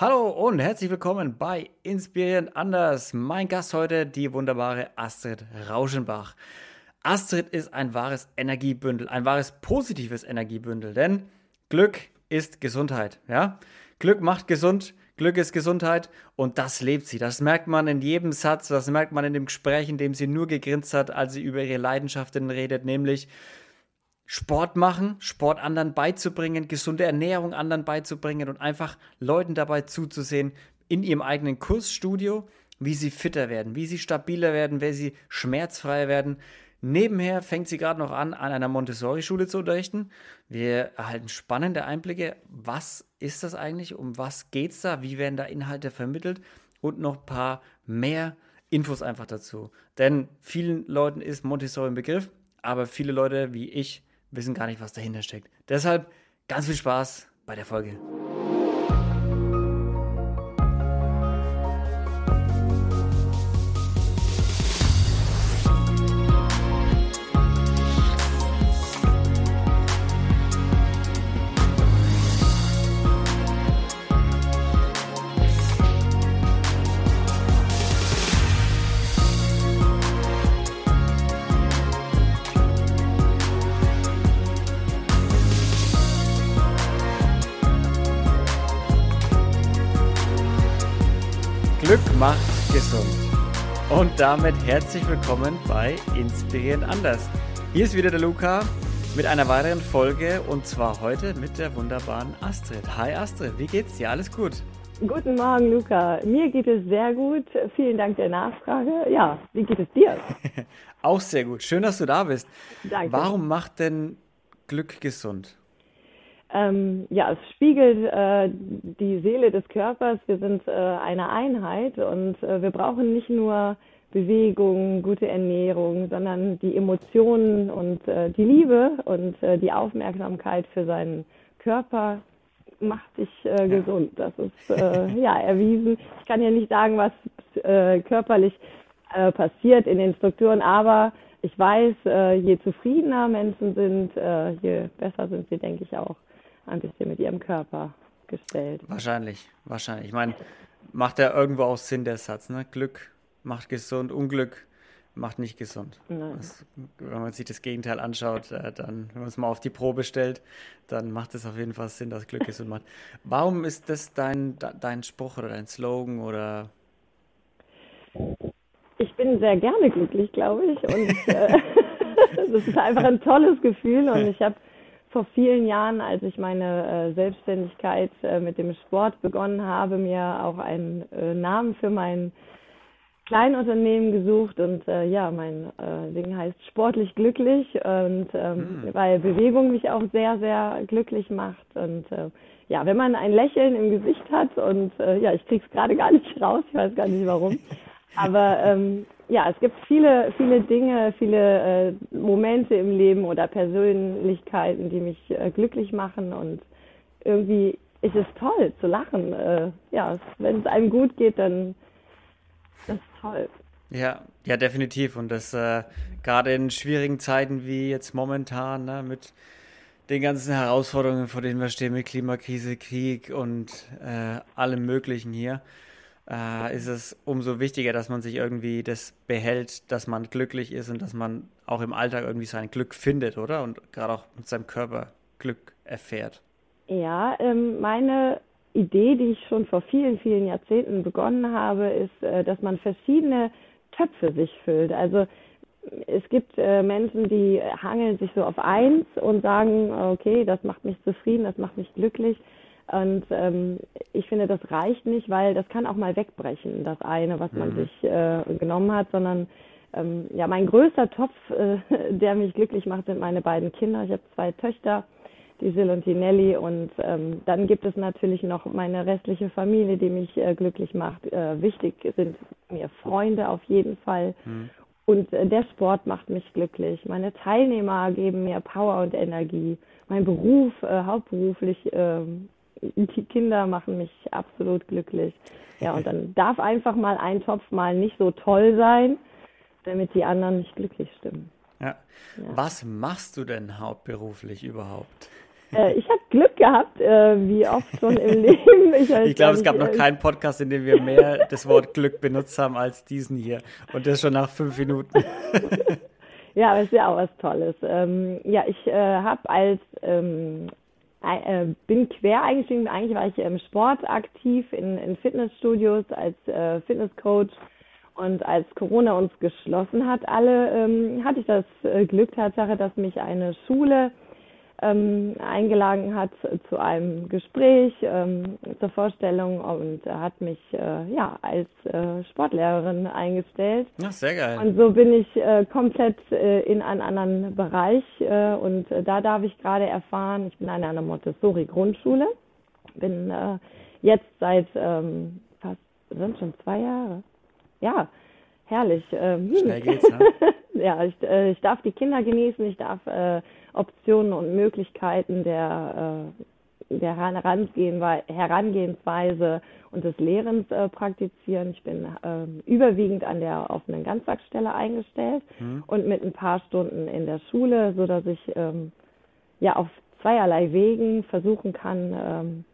Hallo und herzlich willkommen bei Inspirierend Anders. Mein Gast heute, die wunderbare Astrid Rauschenbach. Astrid ist ein wahres Energiebündel, ein wahres positives Energiebündel, denn Glück ist Gesundheit, ja? Glück macht gesund, Glück ist Gesundheit und das lebt sie. Das merkt man in jedem Satz, das merkt man in dem Gespräch, in dem sie nur gegrinst hat, als sie über ihre Leidenschaften redet, nämlich Sport machen, Sport anderen beizubringen, gesunde Ernährung anderen beizubringen und einfach Leuten dabei zuzusehen in ihrem eigenen Kursstudio, wie sie fitter werden, wie sie stabiler werden, wie sie schmerzfreier werden. Nebenher fängt sie gerade noch an, an einer Montessori-Schule zu unterrichten. Wir erhalten spannende Einblicke. Was ist das eigentlich? Um was geht es da? Wie werden da Inhalte vermittelt? Und noch ein paar mehr Infos einfach dazu. Denn vielen Leuten ist Montessori ein Begriff, aber viele Leute wie ich wissen gar nicht, was dahinter steckt. Deshalb ganz viel Spaß bei der Folge. Glück macht gesund. Und damit herzlich willkommen bei Inspirierend Anders. Hier ist wieder der Luca mit einer weiteren Folge und zwar heute mit der wunderbaren Astrid. Hi Astrid, wie geht's dir? Alles gut? Guten Morgen, Luca. Mir geht es sehr gut. Vielen Dank der Nachfrage. Ja, wie geht es dir? Auch sehr gut. Schön, dass du da bist. Danke. Warum macht denn Glück gesund? Ähm, ja, es spiegelt äh, die Seele des Körpers. Wir sind äh, eine Einheit und äh, wir brauchen nicht nur Bewegung, gute Ernährung, sondern die Emotionen und äh, die Liebe und äh, die Aufmerksamkeit für seinen Körper macht dich äh, gesund. Das ist ja erwiesen. Ich kann ja nicht sagen, was äh, körperlich passiert in den Strukturen, aber ich weiß, je zufriedener Menschen sind, je besser sind sie, denke ich, auch ein bisschen mit ihrem Körper gestellt. Wahrscheinlich, wahrscheinlich. Ich meine, macht ja irgendwo auch Sinn der Satz, ne? Glück macht gesund, Unglück macht nicht gesund. Das, wenn man sich das Gegenteil anschaut, äh, dann, wenn man es mal auf die Probe stellt, dann macht es auf jeden Fall Sinn, dass Glück gesund macht. Warum ist das dein, dein Spruch oder dein Slogan oder Ich bin sehr gerne glücklich, glaube ich. Und äh, das ist einfach ein tolles Gefühl. Und ich habe vor vielen Jahren, als ich meine äh, Selbstständigkeit äh, mit dem Sport begonnen habe, mir auch einen äh, Namen für mein Kleinunternehmen gesucht und ja, mein Ding heißt sportlich glücklich und ähm, Hm. weil Bewegung mich auch sehr, sehr glücklich macht und ja, wenn man ein Lächeln im Gesicht hat und ja, ich krieg's gerade gar nicht raus, ich weiß gar nicht warum, aber ähm, ja, es gibt viele, viele Dinge, viele äh, Momente im Leben oder Persönlichkeiten, die mich äh, glücklich machen und irgendwie ist es toll zu lachen. Äh, ja, wenn es einem gut geht, dann das ist toll. Ja, ja, definitiv. Und das äh, gerade in schwierigen Zeiten wie jetzt momentan, ne, mit den ganzen Herausforderungen, vor denen wir stehen, mit Klimakrise, Krieg und äh, allem Möglichen hier, äh, ist es umso wichtiger, dass man sich irgendwie das behält, dass man glücklich ist und dass man auch im Alltag irgendwie sein Glück findet, oder? Und gerade auch mit seinem Körper Glück erfährt. Ja, ähm, meine Idee, die ich schon vor vielen, vielen Jahrzehnten begonnen habe, ist, äh, dass man verschiedene Töpfe sich füllt. Also es gibt äh, Menschen, die hangeln sich so auf eins und sagen, okay, das macht mich zufrieden, das macht mich glücklich. Und ähm, ich finde, das reicht nicht, weil das kann auch mal wegbrechen, das eine, was man Mhm. sich äh, genommen hat, sondern ähm, ja, mein größter Topf, äh, der mich glücklich macht, sind meine beiden Kinder. Ich habe zwei Töchter, die Sil und die Nelly. Und ähm, dann gibt es natürlich noch meine restliche Familie, die mich äh, glücklich macht. Äh, wichtig sind mir Freunde auf jeden Fall. Hm. Und äh, der Sport macht mich glücklich. Meine Teilnehmer geben mir Power und Energie. Mein Beruf, äh, hauptberuflich, ähm, die Kinder machen mich absolut glücklich. Ja, und dann darf einfach mal ein Topf mal nicht so toll sein, damit die anderen nicht glücklich stimmen. Ja. Ja. Was machst du denn hauptberuflich überhaupt? Äh, ich habe Glück gehabt, äh, wie oft schon im Leben. Ich, ich glaube, es gab noch keinen Podcast, in dem wir mehr das Wort Glück benutzt haben als diesen hier. Und das schon nach fünf Minuten. ja, aber ist ja auch was Tolles. Ähm, ja, ich äh, habe als ähm, äh, bin quer eingestiegen. Eigentlich war ich im Sport aktiv, in, in Fitnessstudios als äh, Fitnesscoach. Und als Corona uns geschlossen hat, alle, ähm, hatte ich das äh, Glück, Tatsache, dass mich eine Schule ähm, eingeladen hat zu einem Gespräch ähm, zur Vorstellung und hat mich äh, ja als äh, Sportlehrerin eingestellt. Ach, sehr geil. Und so bin ich äh, komplett äh, in einen anderen Bereich äh, und da darf ich gerade erfahren, ich bin an einer Montessori-Grundschule, bin äh, jetzt seit ähm, fast, sind schon zwei Jahre, ja, herrlich. Ähm, Schnell geht's, ne? ja, ich, äh, ich darf die Kinder genießen, ich darf äh, Optionen und Möglichkeiten der, äh, der Herangehensweise und des Lehrens äh, praktizieren. Ich bin äh, überwiegend an der offenen Ganztagsstelle eingestellt mhm. und mit ein paar Stunden in der Schule, so dass ich ähm, ja auf zweierlei Wegen versuchen kann,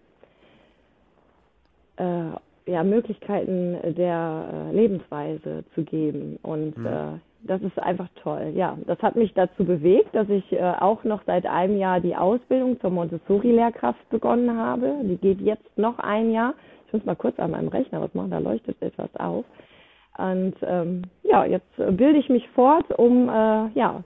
ähm, äh, ja, Möglichkeiten der äh, Lebensweise zu geben. Und mhm. äh, das ist einfach toll. Ja, das hat mich dazu bewegt, dass ich äh, auch noch seit einem Jahr die Ausbildung zur Montessori-Lehrkraft begonnen habe. Die geht jetzt noch ein Jahr. Ich muss mal kurz an meinem Rechner was machen, da leuchtet etwas auf. Und ähm, ja, jetzt bilde ich mich fort, um äh, ja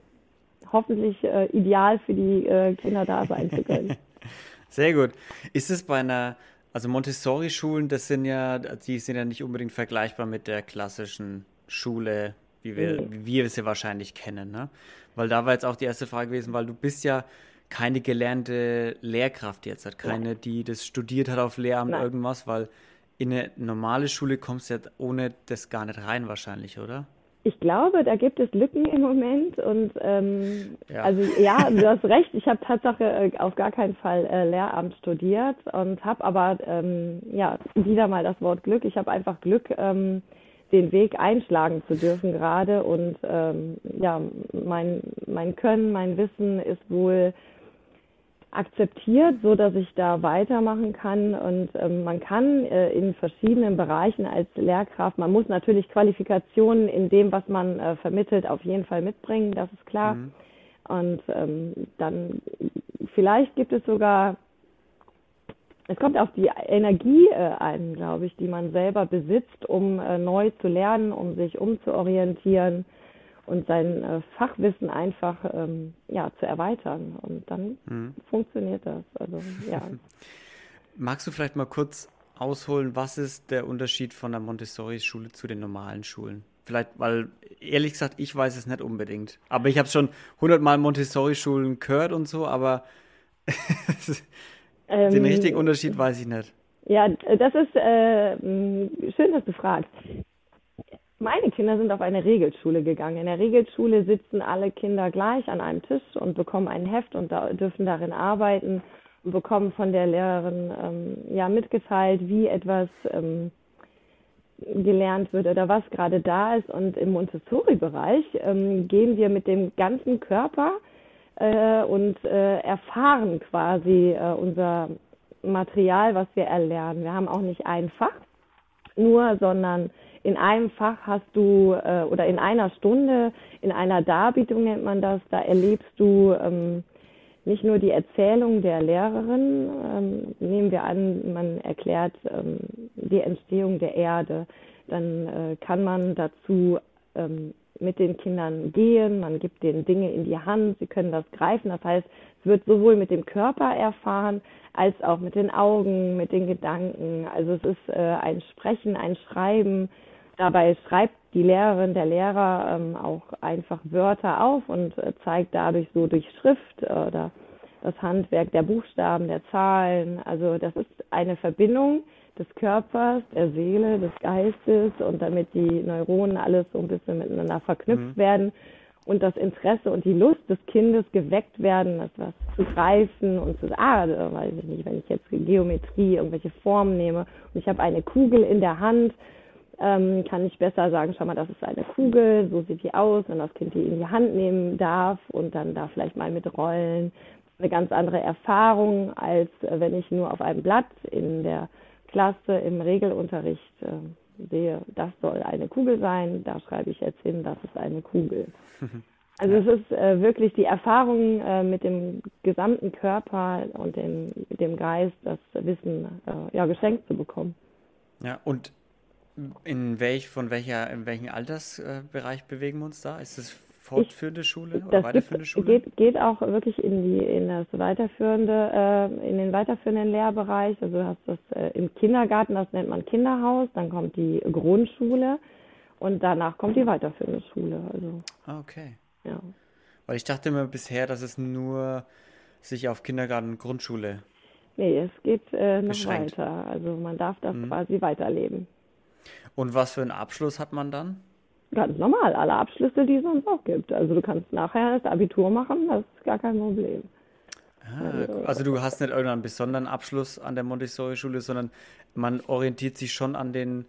hoffentlich äh, ideal für die äh, Kinder da sein zu können. Sehr gut. Ist es bei einer also Montessori-Schulen, das sind ja, die sind ja nicht unbedingt vergleichbar mit der klassischen Schule, wie wir, mhm. wie wir sie wahrscheinlich kennen, ne? Weil da war jetzt auch die erste Frage gewesen, weil du bist ja keine gelernte Lehrkraft jetzt, hat keine, Nein. die das studiert hat auf Lehramt Nein. irgendwas, weil in eine normale Schule kommst du ja ohne das gar nicht rein wahrscheinlich, oder? Ich glaube, da gibt es Lücken im Moment und ähm, ja. also ja, du hast recht. Ich habe Tatsache äh, auf gar keinen Fall äh, Lehramt studiert und habe aber ähm, ja wieder mal das Wort Glück. Ich habe einfach Glück, ähm, den Weg einschlagen zu dürfen gerade und ähm, ja mein mein Können, mein Wissen ist wohl akzeptiert, so dass ich da weitermachen kann und ähm, man kann äh, in verschiedenen Bereichen als Lehrkraft, man muss natürlich Qualifikationen in dem, was man äh, vermittelt, auf jeden Fall mitbringen, das ist klar. Mhm. Und ähm, dann vielleicht gibt es sogar, es kommt auf die Energie äh, ein, glaube ich, die man selber besitzt, um äh, neu zu lernen, um sich umzuorientieren und sein äh, Fachwissen einfach ähm, ja, zu erweitern. Und dann mhm. funktioniert das. Also, ja. Magst du vielleicht mal kurz ausholen, was ist der Unterschied von der Montessori-Schule zu den normalen Schulen? Vielleicht, weil ehrlich gesagt, ich weiß es nicht unbedingt. Aber ich habe schon hundertmal Montessori-Schulen gehört und so, aber ähm, den richtigen Unterschied weiß ich nicht. Ja, das ist äh, schön, dass du fragst. Meine Kinder sind auf eine Regelschule gegangen. In der Regelschule sitzen alle Kinder gleich an einem Tisch und bekommen ein Heft und da, dürfen darin arbeiten und bekommen von der Lehrerin ähm, ja mitgeteilt, wie etwas ähm, gelernt wird oder was gerade da ist. Und im Montessori-Bereich ähm, gehen wir mit dem ganzen Körper äh, und äh, erfahren quasi äh, unser Material, was wir erlernen. Wir haben auch nicht ein Fach nur, sondern in einem Fach hast du äh, oder in einer Stunde, in einer Darbietung nennt man das, da erlebst du ähm, nicht nur die Erzählung der Lehrerin, ähm, nehmen wir an, man erklärt ähm, die Entstehung der Erde, dann äh, kann man dazu ähm, mit den Kindern gehen, man gibt denen Dinge in die Hand, sie können das greifen. Das heißt, es wird sowohl mit dem Körper erfahren, als auch mit den Augen, mit den Gedanken. Also es ist äh, ein Sprechen, ein Schreiben, Dabei schreibt die Lehrerin, der Lehrer ähm, auch einfach Wörter auf und äh, zeigt dadurch so durch Schrift oder das Handwerk der Buchstaben, der Zahlen. Also das ist eine Verbindung des Körpers, der Seele, des Geistes und damit die Neuronen alles so ein bisschen miteinander verknüpft mhm. werden und das Interesse und die Lust des Kindes geweckt werden, etwas zu greifen und zu ah, weiß ich nicht, wenn ich jetzt Geometrie, irgendwelche Formen nehme und ich habe eine Kugel in der Hand, ähm, kann ich besser sagen, schau mal, das ist eine Kugel, so sieht die aus, wenn das Kind die in die Hand nehmen darf und dann da vielleicht mal mit rollen, eine ganz andere Erfahrung, als äh, wenn ich nur auf einem Blatt in der Klasse im Regelunterricht äh, sehe, das soll eine Kugel sein, da schreibe ich jetzt hin, das ist eine Kugel. Also es ist äh, wirklich die Erfahrung äh, mit dem gesamten Körper und dem, dem Geist, das Wissen äh, ja, geschenkt zu bekommen. Ja, und in welch, von welcher, in welchem Altersbereich bewegen wir uns da? Ist es fortführende Schule oder weiterführende Schule? Geht, geht auch wirklich in die in das weiterführende äh, in den weiterführenden Lehrbereich. Also du hast das äh, im Kindergarten, das nennt man Kinderhaus, dann kommt die Grundschule und danach kommt die weiterführende Schule. Also ah, okay. Ja. Weil ich dachte immer bisher, dass es nur sich auf Kindergarten und Grundschule Nee, es geht äh, noch weiter. Also man darf das mhm. quasi weiterleben. Und was für einen Abschluss hat man dann? Ganz normal, alle Abschlüsse, die es sonst auch gibt. Also du kannst nachher das Abitur machen, das ist gar kein Problem. Ah, also, also, du hast nicht irgendeinen besonderen Abschluss an der Montessori-Schule, sondern man orientiert sich schon an den,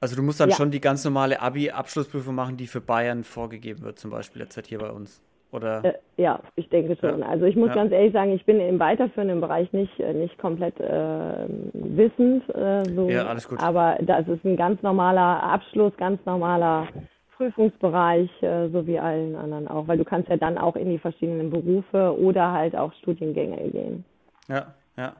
also du musst dann ja. schon die ganz normale Abi-Abschlussprüfung machen, die für Bayern vorgegeben wird, zum Beispiel jetzt halt hier bei uns. Oder? Äh, ja, ich denke schon. Ja. Also ich muss ja. ganz ehrlich sagen, ich bin im weiterführenden Bereich nicht, äh, nicht komplett äh, wissend. Äh, so. Ja, alles gut. Aber das ist ein ganz normaler Abschluss, ganz normaler Prüfungsbereich, äh, so wie allen anderen auch. Weil du kannst ja dann auch in die verschiedenen Berufe oder halt auch Studiengänge gehen. Ja, ja.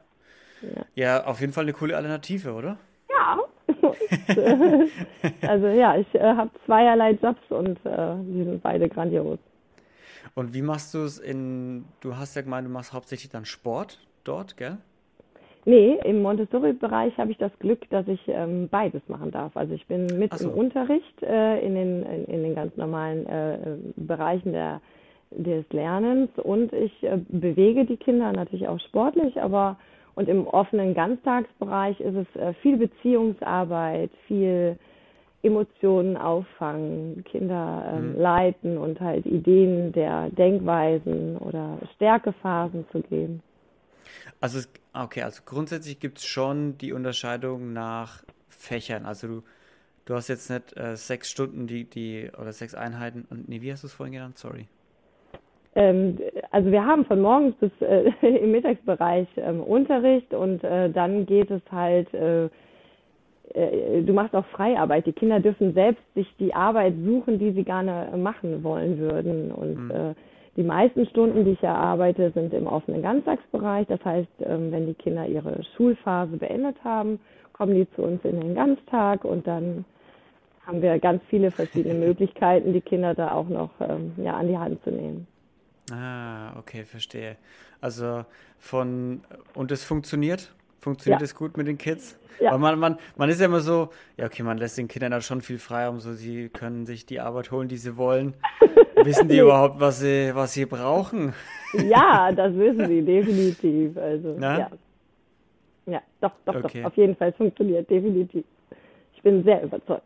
Ja, ja auf jeden Fall eine coole Alternative, oder? Ja. also ja, ich äh, habe zweierlei Jobs und die sind beide grandios. Und wie machst du es in, du hast ja gemeint, du machst hauptsächlich dann Sport dort, gell? Nee, im Montessori-Bereich habe ich das Glück, dass ich ähm, beides machen darf. Also ich bin mit so. im Unterricht äh, in, den, in, in, den ganz normalen äh, Bereichen der, des Lernens und ich äh, bewege die Kinder natürlich auch sportlich, aber und im offenen Ganztagsbereich ist es äh, viel Beziehungsarbeit, viel Emotionen auffangen, Kinder ähm, mhm. leiten und halt Ideen der Denkweisen oder Stärkephasen zu geben. Also, okay, also grundsätzlich gibt es schon die Unterscheidung nach Fächern. Also du, du hast jetzt nicht äh, sechs Stunden die, die oder sechs Einheiten und nee, wie hast du es vorhin genannt? Sorry. Ähm, also wir haben von morgens bis äh, im Mittagsbereich ähm, Unterricht und äh, dann geht es halt äh, du machst auch Freiarbeit. Die Kinder dürfen selbst sich die Arbeit suchen, die sie gerne machen wollen würden. Und mhm. äh, die meisten Stunden, die ich erarbeite, sind im offenen Ganztagsbereich. Das heißt, ähm, wenn die Kinder ihre Schulphase beendet haben, kommen die zu uns in den Ganztag und dann haben wir ganz viele verschiedene Möglichkeiten, die Kinder da auch noch ähm, ja, an die Hand zu nehmen. Ah, okay, verstehe. Also von und es funktioniert? Funktioniert es gut mit den Kids? Ja. Weil man, man, man ist ja immer so, ja, okay, man lässt den Kindern da schon viel Freiraum, so sie können sich die Arbeit holen, die sie wollen. wissen die überhaupt, was sie, was sie brauchen? ja, das wissen sie, definitiv. Also, Na? ja. Ja, doch, doch, okay. doch. Auf jeden Fall, es funktioniert, definitiv. Ich bin sehr überzeugt.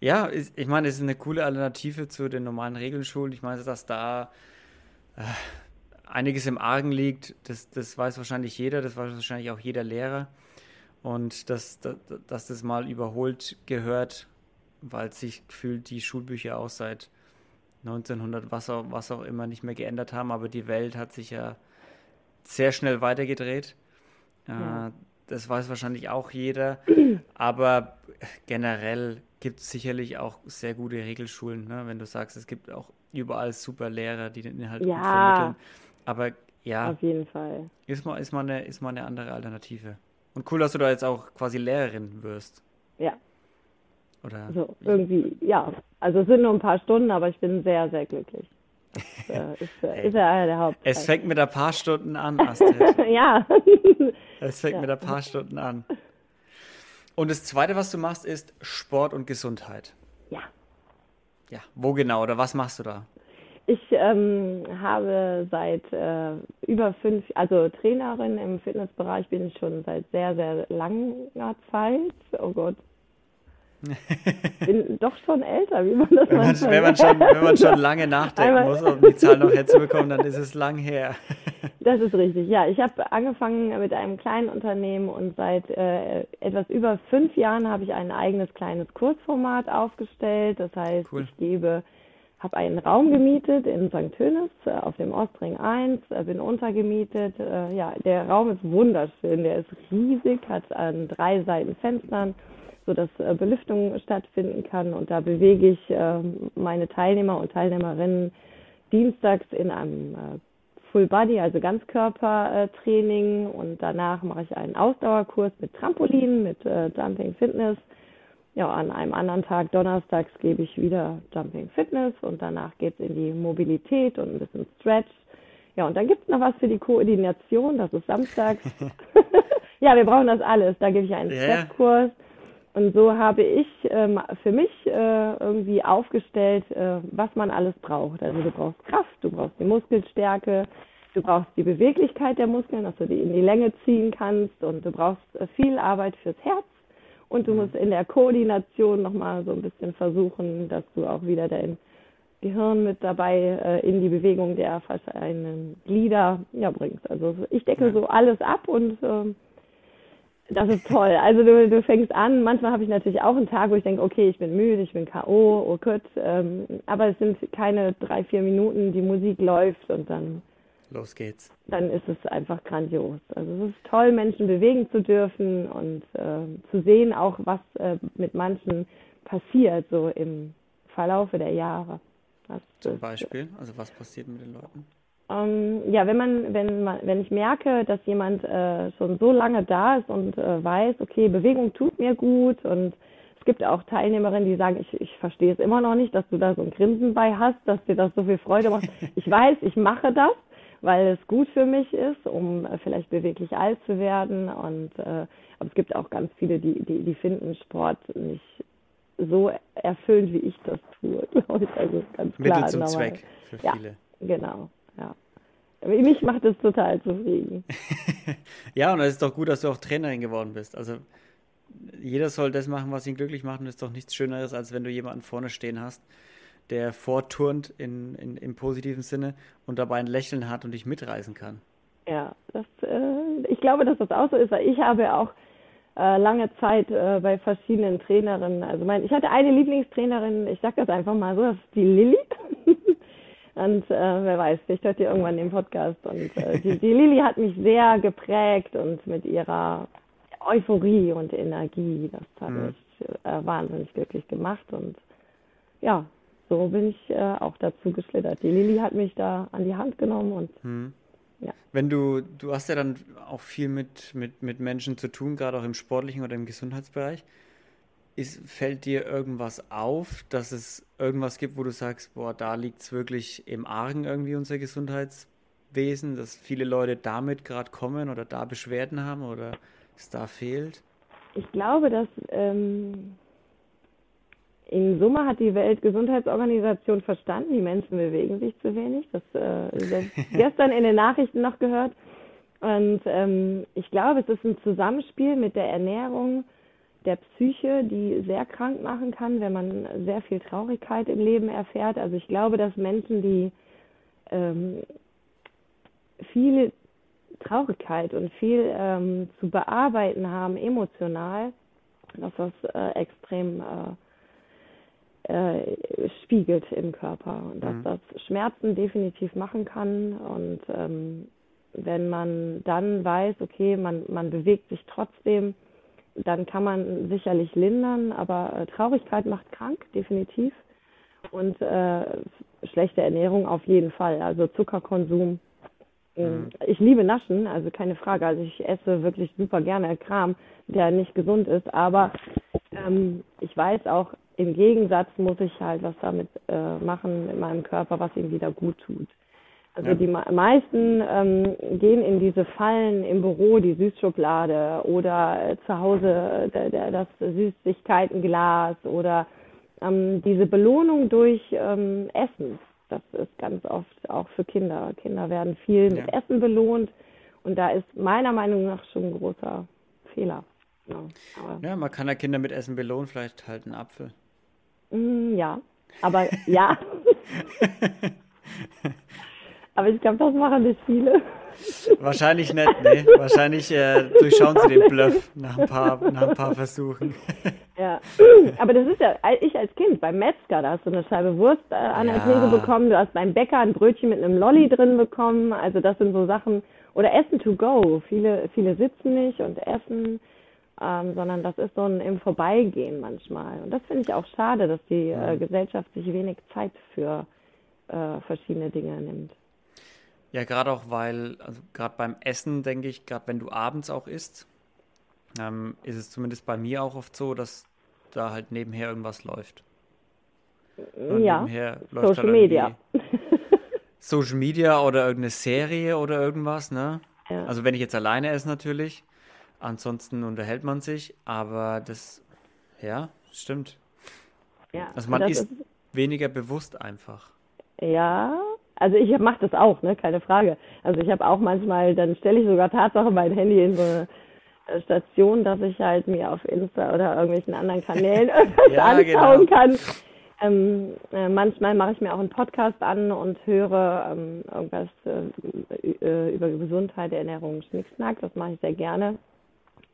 Ja, ich meine, es ist eine coole Alternative zu den normalen Regelschulen. Ich meine, dass da äh, einiges im Argen liegt, das, das weiß wahrscheinlich jeder, das weiß wahrscheinlich auch jeder Lehrer. Und dass, dass, dass das mal überholt gehört, weil sich gefühlt die Schulbücher auch seit 1900, was auch, was auch immer, nicht mehr geändert haben. Aber die Welt hat sich ja sehr schnell weitergedreht. Äh, das weiß wahrscheinlich auch jeder. Aber generell gibt es sicherlich auch sehr gute Regelschulen. Ne? Wenn du sagst, es gibt auch überall super Lehrer, die den Inhalt ja. gut vermitteln. Aber ja. Auf jeden Fall. Ist mal, ist, mal eine, ist mal eine andere Alternative. Und cool, dass du da jetzt auch quasi Lehrerin wirst. Ja. Oder? Also irgendwie, ja. Also es sind nur ein paar Stunden, aber ich bin sehr, sehr glücklich. Das äh, ist, äh, ist ja der Haupt. Es fängt mit ein paar Stunden an, Astrid. ja. Es fängt ja. mit ein paar Stunden an. Und das Zweite, was du machst, ist Sport und Gesundheit. Ja. Ja, wo genau oder was machst du da? Ich ähm, habe seit äh, über fünf, also Trainerin im Fitnessbereich bin ich schon seit sehr, sehr langer Zeit. Oh Gott. bin doch schon älter, wie man das wenn man, wenn man schon Wenn man schon lange nachdenken Einmal. muss, um die Zahl noch herzubekommen, dann ist es lang her. das ist richtig, ja. Ich habe angefangen mit einem kleinen Unternehmen und seit äh, etwas über fünf Jahren habe ich ein eigenes kleines Kursformat aufgestellt. Das heißt, cool. ich gebe habe einen Raum gemietet in St. Tönis äh, auf dem Ostring 1, äh, bin untergemietet. Äh, ja, der Raum ist wunderschön, der ist riesig, hat an drei Seiten Fenstern, sodass Belüftung stattfinden kann. Und da bewege ich meine Teilnehmer und Teilnehmerinnen dienstags in einem Full Body, also Ganzkörpertraining und danach mache ich einen Ausdauerkurs mit Trampolin, mit Jumping Fitness. Ja, an einem anderen Tag, donnerstags, gebe ich wieder Jumping Fitness und danach geht es in die Mobilität und ein bisschen Stretch. Ja, und dann gibt es noch was für die Koordination, das ist samstags. ja, wir brauchen das alles. Da gebe ich einen yeah. Stretchkurs. Und so habe ich ähm, für mich äh, irgendwie aufgestellt, äh, was man alles braucht. Also du brauchst Kraft, du brauchst die Muskelstärke, du brauchst die Beweglichkeit der Muskeln, dass du die in die Länge ziehen kannst und du brauchst äh, viel Arbeit fürs Herz und du mhm. musst in der Koordination nochmal so ein bisschen versuchen, dass du auch wieder dein Gehirn mit dabei äh, in die Bewegung der verschiedenen Glieder ja, bringst. Also ich decke so alles ab und ähm, das ist toll. Also du, du fängst an, manchmal habe ich natürlich auch einen Tag, wo ich denke, okay, ich bin müde, ich bin K.O., oh Gott, ähm, aber es sind keine drei, vier Minuten, die Musik läuft und dann los geht's. Dann ist es einfach grandios. Also es ist toll, Menschen bewegen zu dürfen und äh, zu sehen auch, was äh, mit manchen passiert, so im Verlaufe der Jahre. Das Zum ist, Beispiel, also was passiert mit den Leuten? Ähm, ja, wenn man, wenn man, wenn ich merke, dass jemand äh, schon so lange da ist und äh, weiß, okay, Bewegung tut mir gut und es gibt auch Teilnehmerinnen, die sagen, ich, ich verstehe es immer noch nicht, dass du da so ein Grinsen bei hast, dass dir das so viel Freude macht. Ich weiß, ich mache das, weil es gut für mich ist, um äh, vielleicht beweglich alt zu werden. Und äh, aber es gibt auch ganz viele, die, die, die finden Sport nicht so erfüllend, wie ich das tue, glaube ich. Also ganz klar. Mittel zum Zweck für viele. Ja, genau. Ja. Mich macht es total zufrieden. ja, und es ist doch gut, dass du auch Trainerin geworden bist. Also jeder soll das machen, was ihn glücklich macht. Und es ist doch nichts Schöneres, als wenn du jemanden vorne stehen hast, der vorturnt in, in, im positiven Sinne und dabei ein Lächeln hat und dich mitreißen kann. Ja, das, äh, ich glaube, dass das auch so ist. Ich habe auch äh, lange Zeit äh, bei verschiedenen Trainerinnen, also mein, ich hatte eine Lieblingstrainerin, ich sage das einfach mal so, das ist die Lilly. Und äh, wer weiß, vielleicht hört ihr irgendwann den Podcast. Und äh, die, die Lilly hat mich sehr geprägt und mit ihrer Euphorie und Energie, das hat mhm. mich äh, wahnsinnig glücklich gemacht. Und ja, so bin ich äh, auch dazu geschlittert. Die Lilly hat mich da an die Hand genommen und mhm. ja. Wenn du, du hast ja dann auch viel mit, mit, mit Menschen zu tun, gerade auch im sportlichen oder im Gesundheitsbereich. Ist, fällt dir irgendwas auf, dass es irgendwas gibt, wo du sagst, boah, da liegt es wirklich im Argen irgendwie unser Gesundheitswesen, dass viele Leute damit gerade kommen oder da Beschwerden haben oder es da fehlt? Ich glaube, dass ähm, in Summe hat die Weltgesundheitsorganisation verstanden, die Menschen bewegen sich zu wenig. Das äh, gestern in den Nachrichten noch gehört. Und ähm, ich glaube, es ist ein Zusammenspiel mit der Ernährung, der Psyche, die sehr krank machen kann, wenn man sehr viel Traurigkeit im Leben erfährt. Also ich glaube, dass Menschen, die ähm, viel Traurigkeit und viel ähm, zu bearbeiten haben, emotional, dass das äh, extrem äh, äh, spiegelt im Körper und dass mhm. das Schmerzen definitiv machen kann und ähm, wenn man dann weiß, okay, man, man bewegt sich trotzdem, dann kann man sicherlich lindern, aber äh, Traurigkeit macht krank, definitiv. Und äh, schlechte Ernährung auf jeden Fall. Also Zuckerkonsum. Ähm, mhm. Ich liebe Naschen, also keine Frage. Also ich esse wirklich super gerne Kram, der nicht gesund ist. Aber ähm, ich weiß auch, im Gegensatz muss ich halt was damit äh, machen mit meinem Körper, was ihm wieder gut tut. Also ja. die meisten ähm, gehen in diese Fallen im Büro, die Süßschublade oder äh, zu Hause der, der, das Süßigkeitenglas oder ähm, diese Belohnung durch ähm, Essen. Das ist ganz oft auch für Kinder. Kinder werden viel mit ja. Essen belohnt und da ist meiner Meinung nach schon ein großer Fehler. Ja, ja man kann ja Kinder mit Essen belohnen, vielleicht halt einen Apfel. Mm, ja, aber ja. Aber ich glaube, das machen nicht viele. Wahrscheinlich nicht, nee. Wahrscheinlich äh, durchschauen sie den Bluff nach ein paar, nach ein paar Versuchen. Ja, aber das ist ja, ich als Kind beim Metzger, da hast du eine Scheibe Wurst äh, an der Ja. Theke bekommen, du hast beim Bäcker ein Brötchen mit einem Lolli drin bekommen, also das sind so Sachen, oder Essen to go, viele, viele sitzen nicht und essen, ähm, sondern das ist so ein im Vorbeigehen manchmal. Und das finde ich auch schade, dass die äh, Gesellschaft sich wenig Zeit für äh, verschiedene Dinge nimmt. Ja, gerade auch, weil, also gerade beim Essen, denke ich, gerade wenn du abends auch isst, ähm, ist es zumindest bei mir auch oft so, dass da halt nebenher irgendwas läuft. Und Ja, läuft Social halt Media. Social Media oder irgendeine Serie oder irgendwas, ne? Ja. Also wenn ich jetzt alleine esse natürlich, ansonsten unterhält man sich, aber das, ja, stimmt. Ja, Also man das ist weniger bewusst einfach. Ja, also ich mache das auch, ne, keine Frage. Also ich habe auch manchmal, dann stelle ich sogar Tatsache mein Handy in so eine äh, Station, dass ich halt mir auf Insta oder irgendwelchen anderen Kanälen irgendwas Ja, anschauen genau. kann. Ähm, äh, manchmal mache ich mir auch einen Podcast an und höre ähm, irgendwas äh, äh, über Gesundheit, Ernährung, Schnickschnack. Das mache ich sehr gerne.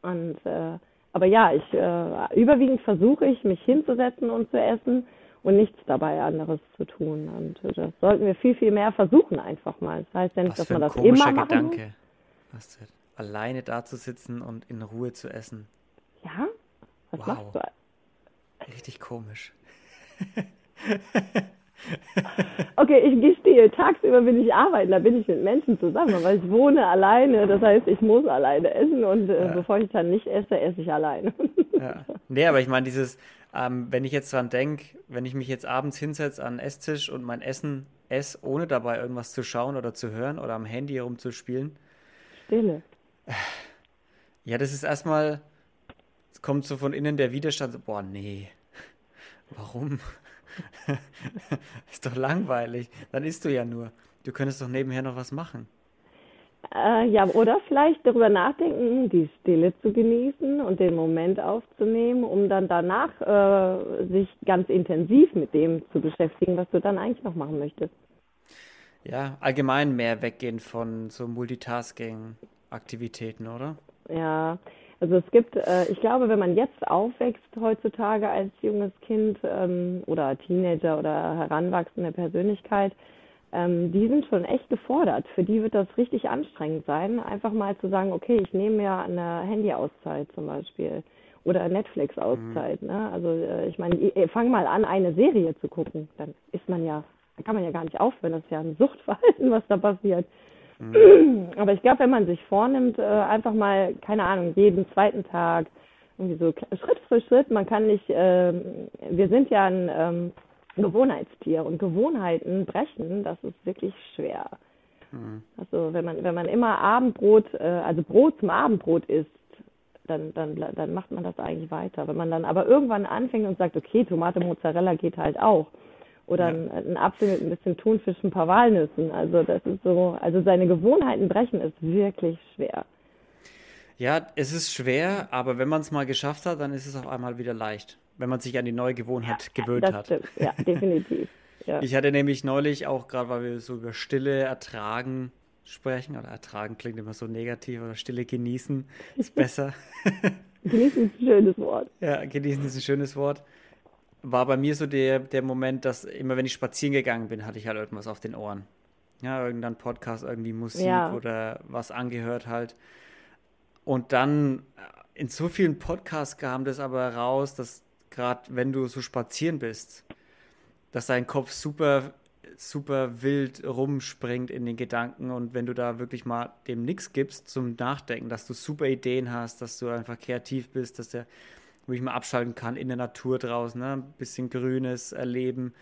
Und äh, aber ja, ich äh, überwiegend versuche ich, mich hinzusetzen und zu essen und nichts dabei anderes zu tun. Und das sollten wir viel, viel mehr versuchen einfach mal. Das heißt ja nicht, Was dass für man ein das komischer immer machen muss. Gedanke. Astrid. Alleine da zu sitzen und in Ruhe zu essen. Ja? Was Wow. machst du? Richtig komisch. Okay, ich gestehe, tagsüber bin ich arbeiten, da bin ich mit Menschen zusammen, aber ich wohne alleine, das heißt, ich muss alleine essen und äh, Ja. bevor ich dann nicht esse, esse ich alleine. Ja. Nee, aber ich meine, dieses, ähm, wenn ich jetzt dran denke, wenn ich mich jetzt abends hinsetze an den Esstisch und mein Essen esse, ohne dabei irgendwas zu schauen oder zu hören oder am Handy herumzuspielen, Stille. ja, das ist erstmal, es kommt so von innen der Widerstand, so, boah, nee, warum? Ist doch langweilig. Dann isst du ja nur. Du könntest doch nebenher noch was machen. Äh, ja, oder vielleicht darüber nachdenken, die Stille zu genießen und den Moment aufzunehmen, um dann danach äh, sich ganz intensiv mit dem zu beschäftigen, was du dann eigentlich noch machen möchtest. Ja, allgemein mehr weggehen von so Multitasking-Aktivitäten, oder? Ja, also es gibt, äh, ich glaube, wenn man jetzt aufwächst heutzutage als junges Kind ähm, oder Teenager oder heranwachsende Persönlichkeit, ähm, die sind schon echt gefordert. Für die wird das richtig anstrengend sein, einfach mal zu sagen, okay, ich nehme mir eine Handy-Auszeit zum Beispiel oder Netflix-Auszeit. Ne? Also äh, ich meine, fang mal an, eine Serie zu gucken, dann ist man ja, dann kann man ja gar nicht aufhören. Das ist ja ein Suchtverhalten, was da passiert. Aber ich glaube, wenn man sich vornimmt, äh, einfach mal, keine Ahnung, jeden zweiten Tag, irgendwie so Schritt für Schritt, man kann nicht, ähm, wir sind ja ein ähm, Gewohnheitstier und Gewohnheiten brechen, das ist wirklich schwer. Also wenn man, wenn man immer Abendbrot, äh, also Brot zum Abendbrot isst, dann, dann, dann macht man das eigentlich weiter. Wenn man dann aber irgendwann anfängt und sagt, okay, Tomate Mozzarella geht halt auch. Oder ein, ein Apfel mit ein bisschen Thunfisch, ein paar Walnüssen. Also das ist so, also seine Gewohnheiten brechen ist wirklich schwer. Ja, es ist schwer, aber wenn man es mal geschafft hat, dann ist es auf einmal wieder leicht, wenn man sich an die neue Gewohnheit gewöhnt das hat. stimmt, ja, definitiv. Ja. Ich hatte nämlich neulich auch, gerade weil wir so über Stille ertragen sprechen, oder ertragen klingt immer so negativ, oder Stille genießen ist besser. Genießen ist ein schönes Wort. Ja, genießen ist ein schönes Wort. War bei mir so der, der Moment, dass immer wenn ich spazieren gegangen bin, hatte ich halt irgendwas auf den Ohren. Ja, irgendein Podcast, irgendwie Musik Ja. oder was angehört halt. Und dann äh, in so vielen Podcasts kam das aber raus, dass gerade wenn du so spazieren bist, dass dein Kopf super, super wild rumspringt in den Gedanken und wenn du da wirklich mal dem nichts gibst zum Nachdenken, dass du super Ideen hast, dass du einfach kreativ bist, dass der wirklich mal abschalten kann in der Natur draußen, ne? ein bisschen Grünes erleben.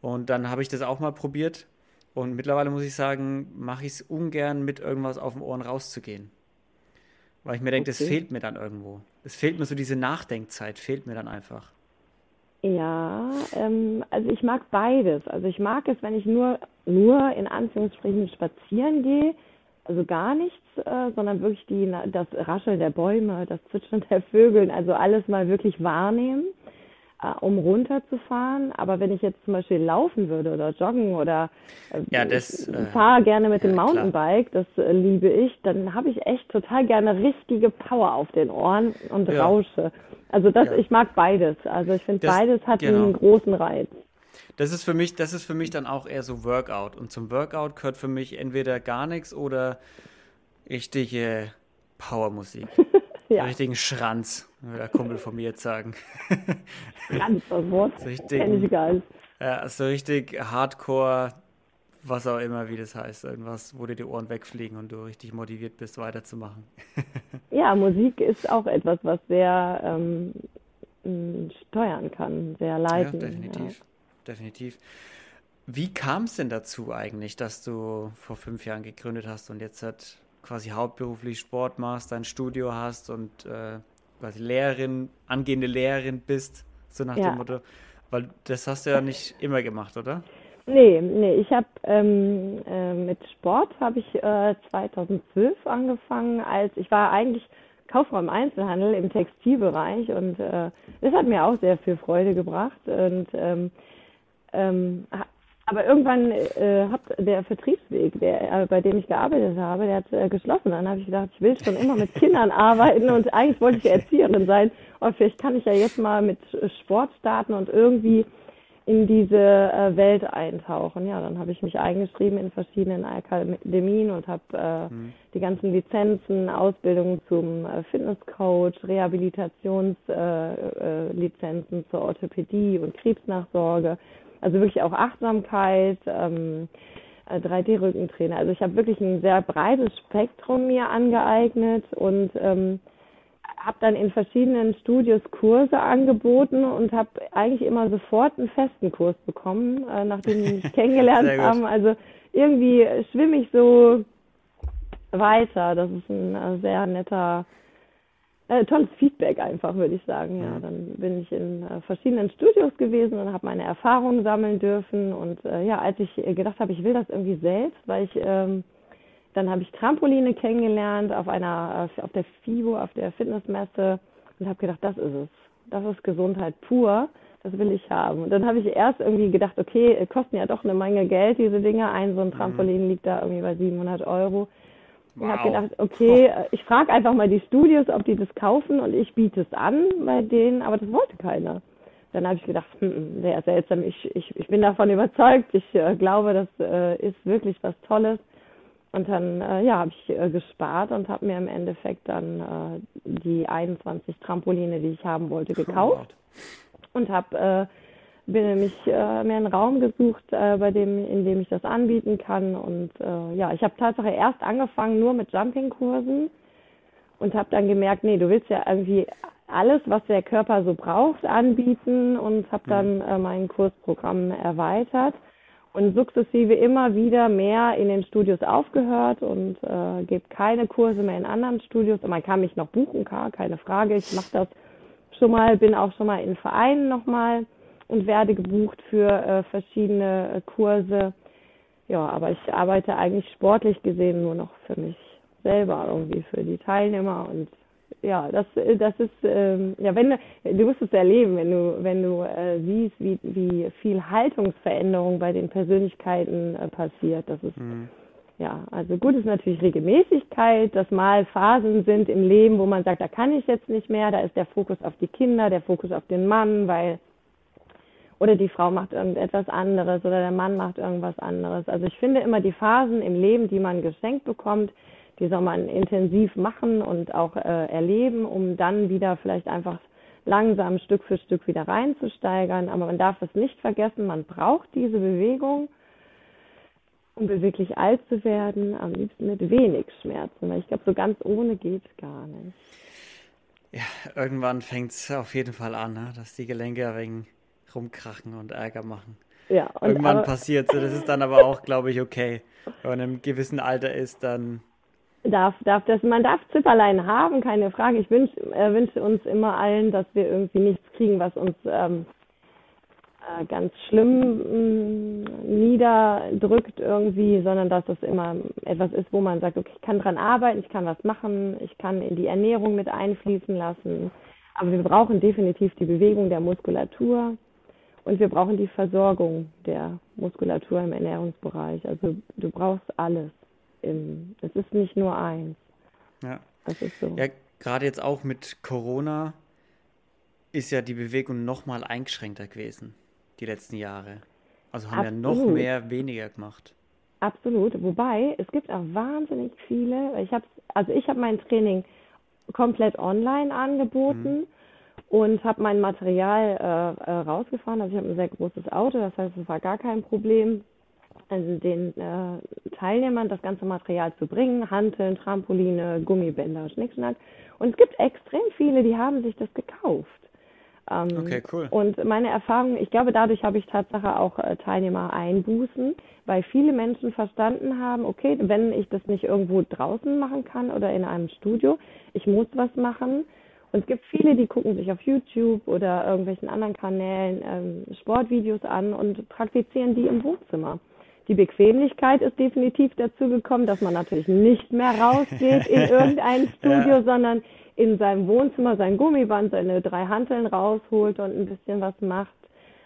Und dann habe ich das auch mal probiert und mittlerweile muss ich sagen, mache ich es ungern mit irgendwas auf den Ohren rauszugehen. Weil ich mir denke, das Okay. fehlt mir dann irgendwo. Es fehlt mir so diese Nachdenkzeit, fehlt mir dann einfach. Ja, ähm, also ich mag beides. Also ich mag es, wenn ich nur, nur in Anführungsstrichen spazieren gehe, also gar nichts, äh, sondern wirklich die, das Rascheln der Bäume, das Zwitschern der Vögel, also alles mal wirklich wahrnehmen. äh, um runterzufahren. Aber wenn ich jetzt zum Beispiel laufen würde oder joggen oder äh, ja, das, äh, fahre gerne mit ja, dem Mountainbike, klar. das äh, liebe ich, dann habe ich echt total gerne richtige Power auf den Ohren und ja. rausche. Also das, ja. ich mag beides. Also ich finde beides hat genau. einen großen Reiz. Das ist für mich, das ist für mich dann auch eher so Workout. Und zum Workout gehört für mich entweder gar nichts oder richtige Powermusik. ja. Richtigen Schranz, würde der Kumpel von mir jetzt sagen. Schranz, das Wort. So richtig. Ja, so richtig Hardcore, was auch immer, wie das heißt. Irgendwas, wo dir die Ohren wegfliegen und du richtig motiviert bist, weiterzumachen. ja, Musik ist auch etwas, was sehr ähm, steuern kann, sehr leiten. Ja, definitiv. Ja. Definitiv. Wie kam es denn dazu eigentlich, dass du vor fünf Jahren gegründet hast und jetzt hat quasi hauptberuflich Sport machst, dein Studio hast und äh, quasi Lehrerin, angehende Lehrerin bist, so nach ja. dem Motto. Weil das hast du ja nicht immer gemacht, oder? Nee, nee, ich habe ähm, äh, mit Sport habe ich äh, 2012 angefangen, als ich war eigentlich Kauffrau im Einzelhandel im Textilbereich und äh, das hat mir auch sehr viel Freude gebracht und ähm, ähm, aber irgendwann äh, hat der Vertriebsweg, der, äh, bei dem ich gearbeitet habe, der hat äh, geschlossen. Dann habe ich gedacht, ich will schon immer mit Kindern arbeiten und eigentlich wollte ich Erzieherin sein. Und vielleicht kann ich ja jetzt mal mit Sport starten und irgendwie in diese äh, Welt eintauchen. Ja, dann habe ich mich eingeschrieben in verschiedenen Akademien und habe äh, mhm. die ganzen Lizenzen, Ausbildungen zum äh, Fitnesscoach, Rehabilitationslizenzen äh, äh, zur Orthopädie und Krebsnachsorge also wirklich auch Achtsamkeit, ähm, 3D-Rückentrainer. Äh, also ich habe wirklich ein sehr breites Spektrum mir angeeignet und ähm, habe dann in verschiedenen Studios Kurse angeboten und habe eigentlich immer sofort einen festen Kurs bekommen, äh, nachdem die mich kennengelernt haben. Also irgendwie schwimme ich so weiter. Das ist ein äh, sehr netter äh, tolles Feedback einfach, würde ich sagen. Ja, mhm. dann bin ich in äh, verschiedenen Studios gewesen und habe meine Erfahrungen sammeln dürfen. Und äh, ja, als ich gedacht habe, ich will das irgendwie selbst, weil ich ähm, dann habe ich Trampoline kennengelernt auf einer äh, auf der FIBO, auf der Fitnessmesse und habe gedacht, das ist es. Das ist Gesundheit pur. Das will ich haben. Und dann habe ich erst irgendwie gedacht, okay, kosten ja doch eine Menge Geld, diese Dinge. Ein so ein mhm. Trampolin liegt da irgendwie bei 700 Euro. Wow. Und habe gedacht, okay, äh, ich frage einfach mal die Studios, ob die das kaufen und ich biete es an bei denen, aber das wollte keiner. Dann habe ich gedacht, hm, hm, sehr seltsam, ich, ich, ich bin davon überzeugt, ich äh, glaube, das äh, ist wirklich was Tolles. Und dann, äh, ja, habe ich äh, gespart und habe mir im Endeffekt dann äh, die 21 Trampoline, die ich haben wollte, gekauft. Und habe bin nämlich äh, mir einen Raum gesucht, äh, bei dem, in dem ich das anbieten kann. Und äh, ja, ich habe tatsächlich erst angefangen nur mit Jumping-Kursen und habe dann gemerkt, nee, du willst ja irgendwie alles, was der Körper so braucht, anbieten und habe dann äh, mein Kursprogramm erweitert und sukzessive immer wieder mehr in den Studios aufgehört und äh, gebe keine Kurse mehr in anderen Studios. Und man kann mich noch buchen, keine Frage. Ich mache das schon mal, bin auch schon mal in Vereinen nochmal und werde gebucht für äh, verschiedene äh, Kurse. Ja, aber ich arbeite eigentlich sportlich gesehen nur noch für mich selber irgendwie für die Teilnehmer und ja, das das ist ähm, ja wenn du du musst es erleben, wenn du wenn du äh, siehst, wie wie viel Haltungsveränderung bei den Persönlichkeiten äh, passiert. Das ist mhm. ja also gut ist natürlich Regelmäßigkeit, dass mal Phasen sind im Leben, wo man sagt, da kann ich jetzt nicht mehr, da ist der Fokus auf die Kinder, der Fokus auf den Mann, weil oder die Frau macht irgendetwas anderes oder der Mann macht irgendwas anderes. Also ich finde immer die Phasen im Leben, die man geschenkt bekommt, die soll man intensiv machen und auch äh, erleben, um dann wieder vielleicht einfach langsam Stück für Stück wieder reinzusteigern. Aber man darf es nicht vergessen, man braucht diese Bewegung, um beweglich alt zu werden, am liebsten mit wenig Schmerzen, weil ich glaube, so ganz ohne geht gar nicht. Ja, irgendwann fängt es auf jeden Fall an, ne? dass die Gelenke wenig rumkrachen und Ärger machen. Ja, und Irgendwann passiert es. Das ist dann aber auch, glaube ich, okay. Wenn man einem gewissen Alter ist, dann. Darf, darf das, man darf Zipperlein haben, keine Frage. Ich wünsche äh, wünsch uns immer allen, dass wir irgendwie nichts kriegen, was uns ähm, äh, ganz schlimm mh, mm, niederdrückt irgendwie, sondern dass das immer etwas ist, wo man sagt, okay, ich kann dran arbeiten, ich kann was machen, ich kann in die Ernährung mit einfließen lassen Aber wir brauchen definitiv die Bewegung der Muskulatur und wir brauchen die Versorgung der Muskulatur im Ernährungsbereich. Also du brauchst alles. Im, es ist nicht nur eins. Ja. Das ist so. Ja, gerade jetzt auch mit Corona ist ja die Bewegung noch mal eingeschränkter gewesen, die letzten Jahre. Also haben Absolut. ja noch mehr weniger gemacht. Absolut. Wobei, es gibt auch wahnsinnig viele. Ich habe also ich habe mein Training komplett online angeboten mhm. Und habe mein Material äh, äh, rausgefahren. Also ich habe ein sehr großes Auto, das heißt, es war gar kein Problem, also den äh, Teilnehmern das ganze Material zu bringen, Hanteln, Trampoline, Gummibänder, Schnickschnack. Und es gibt extrem viele, die haben sich das gekauft. Ähm, okay, cool. Und meine Erfahrung, ich glaube, dadurch habe ich Tatsache auch äh, Teilnehmer einbußen, weil viele Menschen verstanden haben, okay, wenn ich das nicht irgendwo draußen machen kann oder in einem Studio, ich muss was machen. Und es gibt viele, die gucken sich auf YouTube oder irgendwelchen anderen Kanälen ähm, Sportvideos an und praktizieren die im Wohnzimmer. Die Bequemlichkeit ist definitiv dazu gekommen, dass man natürlich nicht mehr rausgeht in irgendein Studio, ja. sondern in seinem Wohnzimmer sein Gummiband, seine drei Hanteln rausholt und ein bisschen was macht.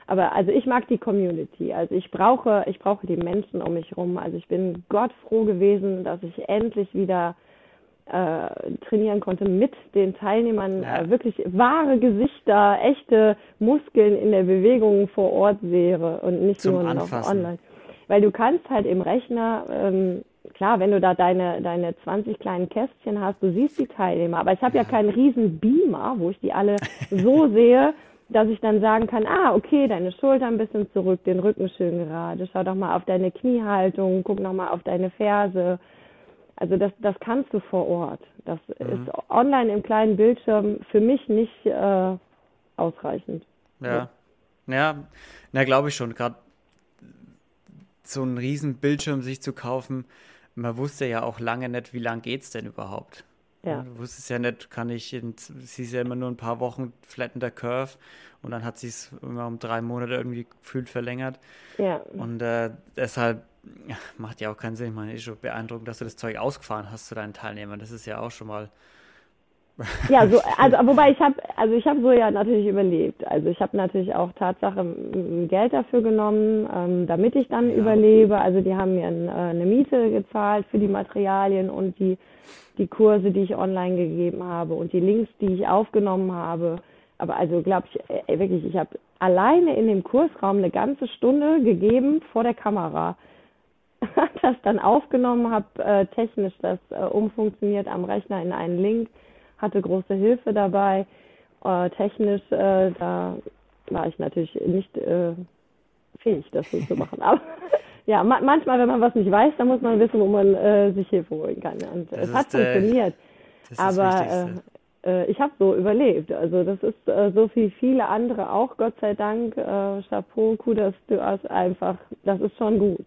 Aber also ich mag die Community. Also ich brauche, ich brauche die Menschen um mich herum. Also ich bin Gott froh gewesen, dass ich endlich wieder äh, trainieren konnte mit den Teilnehmern. Ja. Äh, wirklich wahre Gesichter, echte Muskeln in der Bewegung vor Ort sehe und nicht Zum nur Anfassen. noch online. Weil du kannst halt im Rechner ähm, klar, wenn du da deine, deine 20 kleinen Kästchen hast, du siehst die Teilnehmer, aber ich habe ja keinen riesen Beamer, wo ich die alle so sehe, dass ich dann sagen kann, ah, okay, deine Schulter ein bisschen zurück, den Rücken schön gerade, schau doch mal auf deine Kniehaltung, guck noch mal auf deine Ferse. Also das, das kannst du vor Ort. Das mhm. ist online im kleinen Bildschirm für mich nicht äh, ausreichend. Ja, ja, na glaube ich schon. Gerade so einen riesen Bildschirm sich zu kaufen, man wusste ja auch lange nicht, wie lang geht es denn überhaupt. Ja. Du wusstest ja nicht, kann ich, in, sie ist ja immer nur ein paar Wochen flattender Curve und dann hat sie es immer um drei Monate irgendwie gefühlt verlängert. Ja. Und äh, deshalb macht ja auch keinen Sinn. Ich meine, ist schon beeindruckend, dass du das Zeug ausgefahren hast zu deinen Teilnehmern. Das ist ja auch schon mal ja, so, also wobei ich habe, also ich habe so ja natürlich überlebt. Also ich habe natürlich auch Tatsache Geld dafür genommen, ähm, damit ich dann ja. überlebe. Also die haben mir ein, äh, eine Miete gezahlt für die Materialien und die die Kurse, die ich online gegeben habe und die Links, die ich aufgenommen habe. Aber also glaube ich äh, wirklich, ich habe alleine in dem Kursraum eine ganze Stunde gegeben vor der Kamera. das dann aufgenommen, habe äh, technisch das äh, umfunktioniert am Rechner in einen Link hatte große Hilfe dabei. Äh, technisch, äh, da war ich natürlich nicht äh, fähig, das so zu machen. Aber ja, ma manchmal, wenn man was nicht weiß, dann muss man wissen, wo man äh, sich Hilfe holen kann. Und das es hat funktioniert. Aber ich habe so überlebt. Also das ist so wie viele andere auch, Gott sei Dank. Äh, Chapeau, Kudos, du hast einfach, das ist schon gut.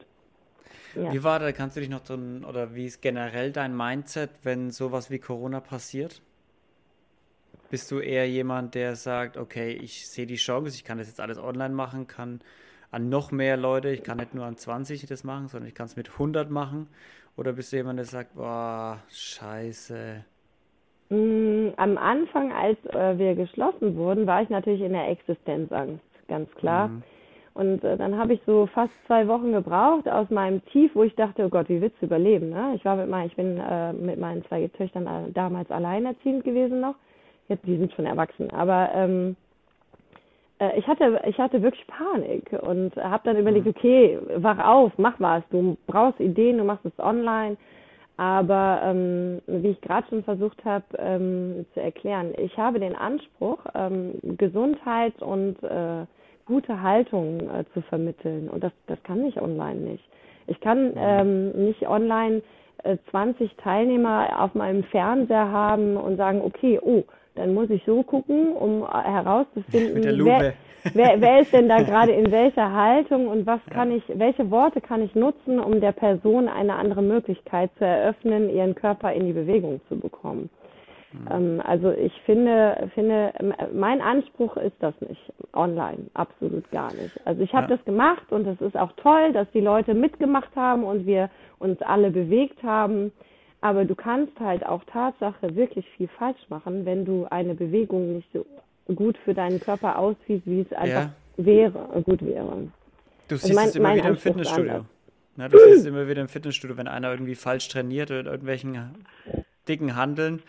Ja. Wie war da, kannst du dich noch so, oder wie ist generell dein Mindset, wenn sowas wie Corona passiert? Bist du eher jemand, der sagt, okay, ich sehe die Chance, ich kann das jetzt alles online machen, kann an noch mehr Leute, ich kann nicht nur an 20 das machen, sondern ich kann es mit 100 machen? Oder bist du jemand, der sagt, boah, scheiße? Mm, am Anfang, als äh, wir geschlossen wurden, war ich natürlich in der Existenzangst, ganz klar. Mhm. Und äh, dann habe ich so fast zwei Wochen gebraucht aus meinem Tief, wo ich dachte, oh Gott, wie willst du überleben? Ne? Ich war mit meinen, ich bin äh, mit meinen zwei Töchtern äh, damals alleinerziehend gewesen noch jetzt, die sind schon erwachsen, aber ähm, äh, ich hatte, ich hatte wirklich Panik und habe dann überlegt, mhm. okay, wach auf, mach was, du brauchst Ideen, du machst es online. Aber ähm, wie ich gerade schon versucht habe ähm, zu erklären, ich habe den Anspruch, ähm, Gesundheit und äh, gute Haltung äh, zu vermitteln. Und das, das kann ich online nicht. Ich kann ähm, nicht online äh, 20 Teilnehmer auf meinem Fernseher haben und sagen, okay, oh, dann muss ich so gucken, um äh, herauszufinden, wer, wer, wer ist denn da gerade in welcher Haltung und was kann ich, welche Worte kann ich nutzen, um der Person eine andere Möglichkeit zu eröffnen, ihren Körper in die Bewegung zu bekommen. Mhm. Ähm, also ich finde, finde, mein Anspruch ist das nicht online, absolut gar nicht. Also ich habe ja. das gemacht und es ist auch toll, dass die Leute mitgemacht haben und wir uns alle bewegt haben. Aber du kannst halt auch Tatsache wirklich viel falsch machen, wenn du eine Bewegung nicht so gut für deinen Körper ausführst, wie es einfach ja. wäre, gut wäre. Du siehst also mein, es immer wieder im Fitnessstudio. Na, du siehst es immer wieder im Fitnessstudio, wenn einer irgendwie falsch trainiert oder irgendwelchen dicken Handeln.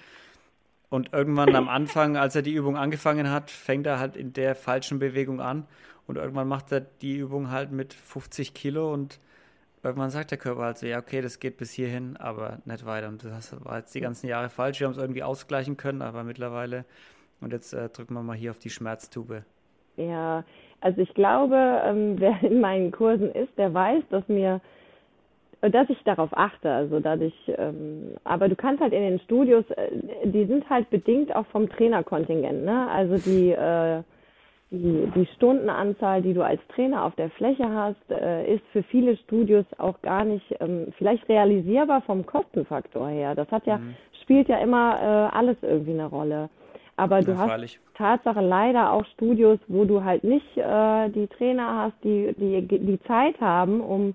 Und irgendwann am Anfang, als er die Übung angefangen hat, fängt er halt in der falschen Bewegung an. Und irgendwann macht er die Übung halt mit 50 Kilo und irgendwann sagt der Körper halt so, ja, okay, das geht bis hierhin, aber nicht weiter. Und das war jetzt die ganzen Jahre falsch. Wir haben es irgendwie ausgleichen können, aber mittlerweile, und jetzt äh, drücken wir mal hier auf die Schmerztube. Ja, also ich glaube, ähm, wer in meinen Kursen ist, der weiß, dass mir dass ich darauf achte, also dadurch, ähm, aber du kannst halt in den Studios, äh, die sind halt bedingt auch vom Trainerkontingent, ne? Also die, äh, die, die Stundenanzahl, die du als Trainer auf der Fläche hast, äh, ist für viele Studios auch gar nicht ähm, vielleicht realisierbar vom Kostenfaktor her. Das hat ja, mhm. spielt ja immer äh, alles irgendwie eine Rolle. Aber du ja, hast freilich. Tatsache leider auch Studios, wo du halt nicht äh, die Trainer hast, die, die die Zeit haben, um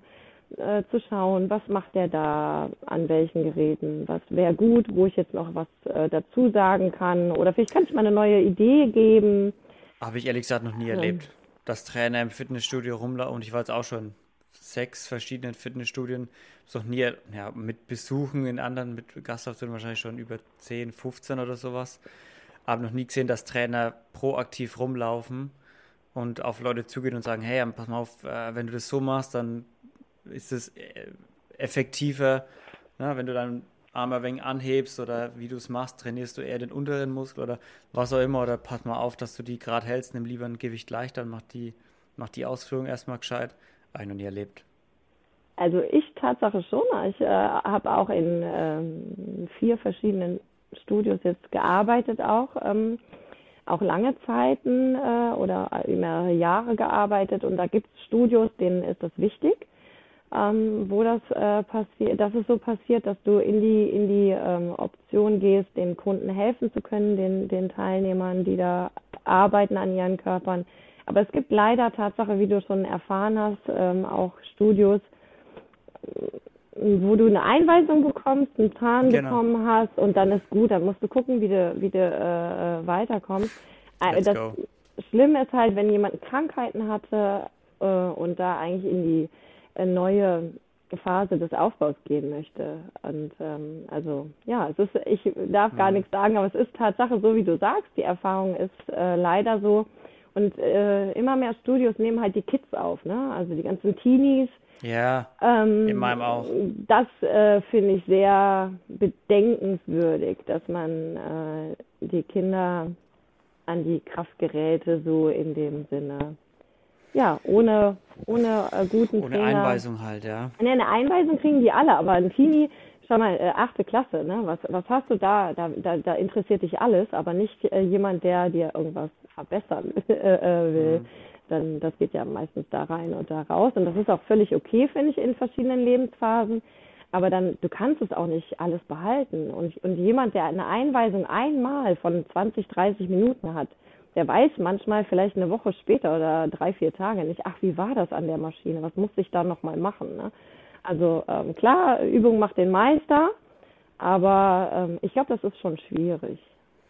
äh, zu schauen, was macht der da an welchen Geräten, was wäre gut, wo ich jetzt noch was äh, dazu sagen kann oder vielleicht kann ich mal eine neue Idee geben. Habe ich ehrlich gesagt noch nie ja. erlebt, dass Trainer im Fitnessstudio rumlaufen und ich war jetzt auch schon sechs verschiedenen Fitnessstudien, noch nie, ja, mit Besuchen in anderen, mit Gastauftritten wahrscheinlich schon über 10, 15 oder sowas, aber noch nie gesehen, dass Trainer proaktiv rumlaufen und auf Leute zugehen und sagen, hey, pass mal auf, äh, wenn du das so machst, dann ist es äh, effektiver, na, wenn du deinen Arm ein wenig anhebst oder wie du es machst, trainierst du eher den unteren Muskel oder was auch immer oder pass mal auf, dass du die gerade hältst, nimm lieber ein Gewicht leichter und mach die, mach die Ausführung erstmal gescheit. Habe ich noch nie erlebt. Also ich Tatsache schon. Ich äh, habe auch in ähm, vier verschiedenen Studios jetzt gearbeitet auch. Ähm, auch lange Zeiten äh, oder mehrere Jahre gearbeitet und da gibt es Studios, denen ist das wichtig ähm, wo das äh, passiert, dass es so passiert, dass du in die in die ähm, Option gehst, den Kunden helfen zu können, den den Teilnehmern, die da arbeiten an ihren Körpern. Aber es gibt leider Tatsache, wie du schon erfahren hast, ähm, auch Studios, wo du eine Einweisung bekommst, einen Zahn genau. bekommen hast und dann ist gut, dann musst du gucken, wie du wie du äh, äh weiterkommst. Äh, Let's das go. Schlimme ist halt, wenn jemand Krankheiten hatte äh, und da eigentlich in die neue Phase des Aufbaus gehen möchte. Und ähm, also ja, es ist, ich darf gar mhm. nichts sagen, aber es ist Tatsache so, wie du sagst, die Erfahrung ist äh, leider so. Und äh, immer mehr Studios nehmen halt die Kids auf, ne? Also die ganzen Teenies. Ja. Ähm, in meinem auch. Das äh, finde ich sehr bedenkenswürdig, dass man äh, die Kinder an die Kraftgeräte so in dem Sinne ja, ohne, ohne äh, guten Ohne Trainer. Einweisung halt, ja. Ne, eine Einweisung kriegen die alle, aber ein Teenie, schau mal, äh, achte Klasse, ne? Was, was hast du da? Da, da? da interessiert dich alles, aber nicht äh, jemand, der dir irgendwas verbessern äh, äh, will. Mhm. Dann, das geht ja meistens da rein und da raus. Und das ist auch völlig okay, finde ich, in verschiedenen Lebensphasen. Aber dann, du kannst es auch nicht alles behalten. Und, und jemand, der eine Einweisung einmal von 20, 30 Minuten hat, der weiß manchmal vielleicht eine Woche später oder drei, vier Tage nicht, ach, wie war das an der Maschine? Was musste ich da nochmal machen? Ne? Also ähm, klar, Übung macht den Meister, aber ähm, ich glaube, das ist schon schwierig.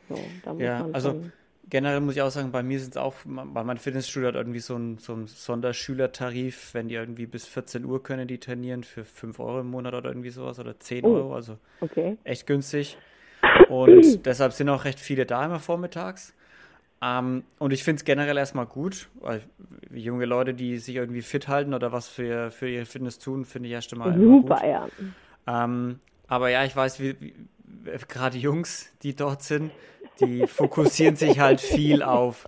So, ja, also generell muss ich auch sagen, bei mir sind es auch, bei meinem Fitnessstudio hat irgendwie so ein, so ein Sonderschülertarif, wenn die irgendwie bis 14 Uhr können, die trainieren für 5 Euro im Monat oder irgendwie sowas oder 10 oh, Euro, also okay. echt günstig. Und deshalb sind auch recht viele da immer vormittags. Ähm, und ich finde es generell erstmal gut, weil junge Leute, die sich irgendwie fit halten oder was für, für ihre Fitness tun, finde ich erst einmal Super, gut. ja. Ähm, aber ja, ich weiß, wie, wie gerade Jungs, die dort sind, die fokussieren sich halt viel auf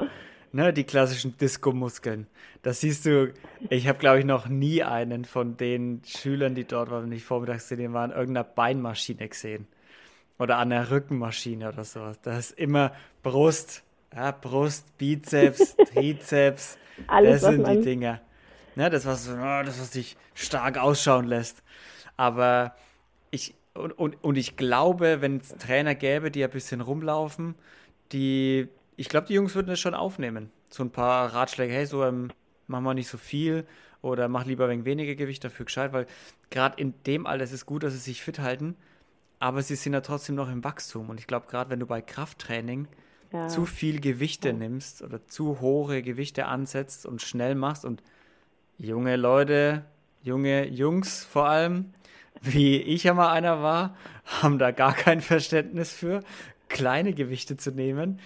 ne, die klassischen Disco-Muskeln. Das siehst du, ich habe, glaube ich, noch nie einen von den Schülern, die dort waren, nicht vormittags zu waren, irgendeiner Beinmaschine gesehen. Oder an der Rückenmaschine oder sowas. Das ist immer Brust, ja, Brust, Bizeps, Trizeps, Alles, das sind die Dinger. Ne, das, was, oh, das, was dich stark ausschauen lässt. Aber ich, und, und, und ich glaube, wenn es Trainer gäbe, die ein bisschen rumlaufen, die, ich glaube, die Jungs würden das schon aufnehmen. So ein paar Ratschläge, hey, so ähm, mach mal nicht so viel oder mach lieber wenig weniger Gewicht dafür gescheit, weil gerade in dem Alter ist es gut, dass sie sich fit halten. aber sie sind ja trotzdem noch im Wachstum. Und ich glaube, gerade wenn du bei Krafttraining ja. zu viel Gewichte nimmst oder zu hohe Gewichte ansetzt und schnell machst und junge Leute, junge Jungs vor allem, wie ich ja mal einer war, haben da gar kein Verständnis für, kleine Gewichte zu nehmen.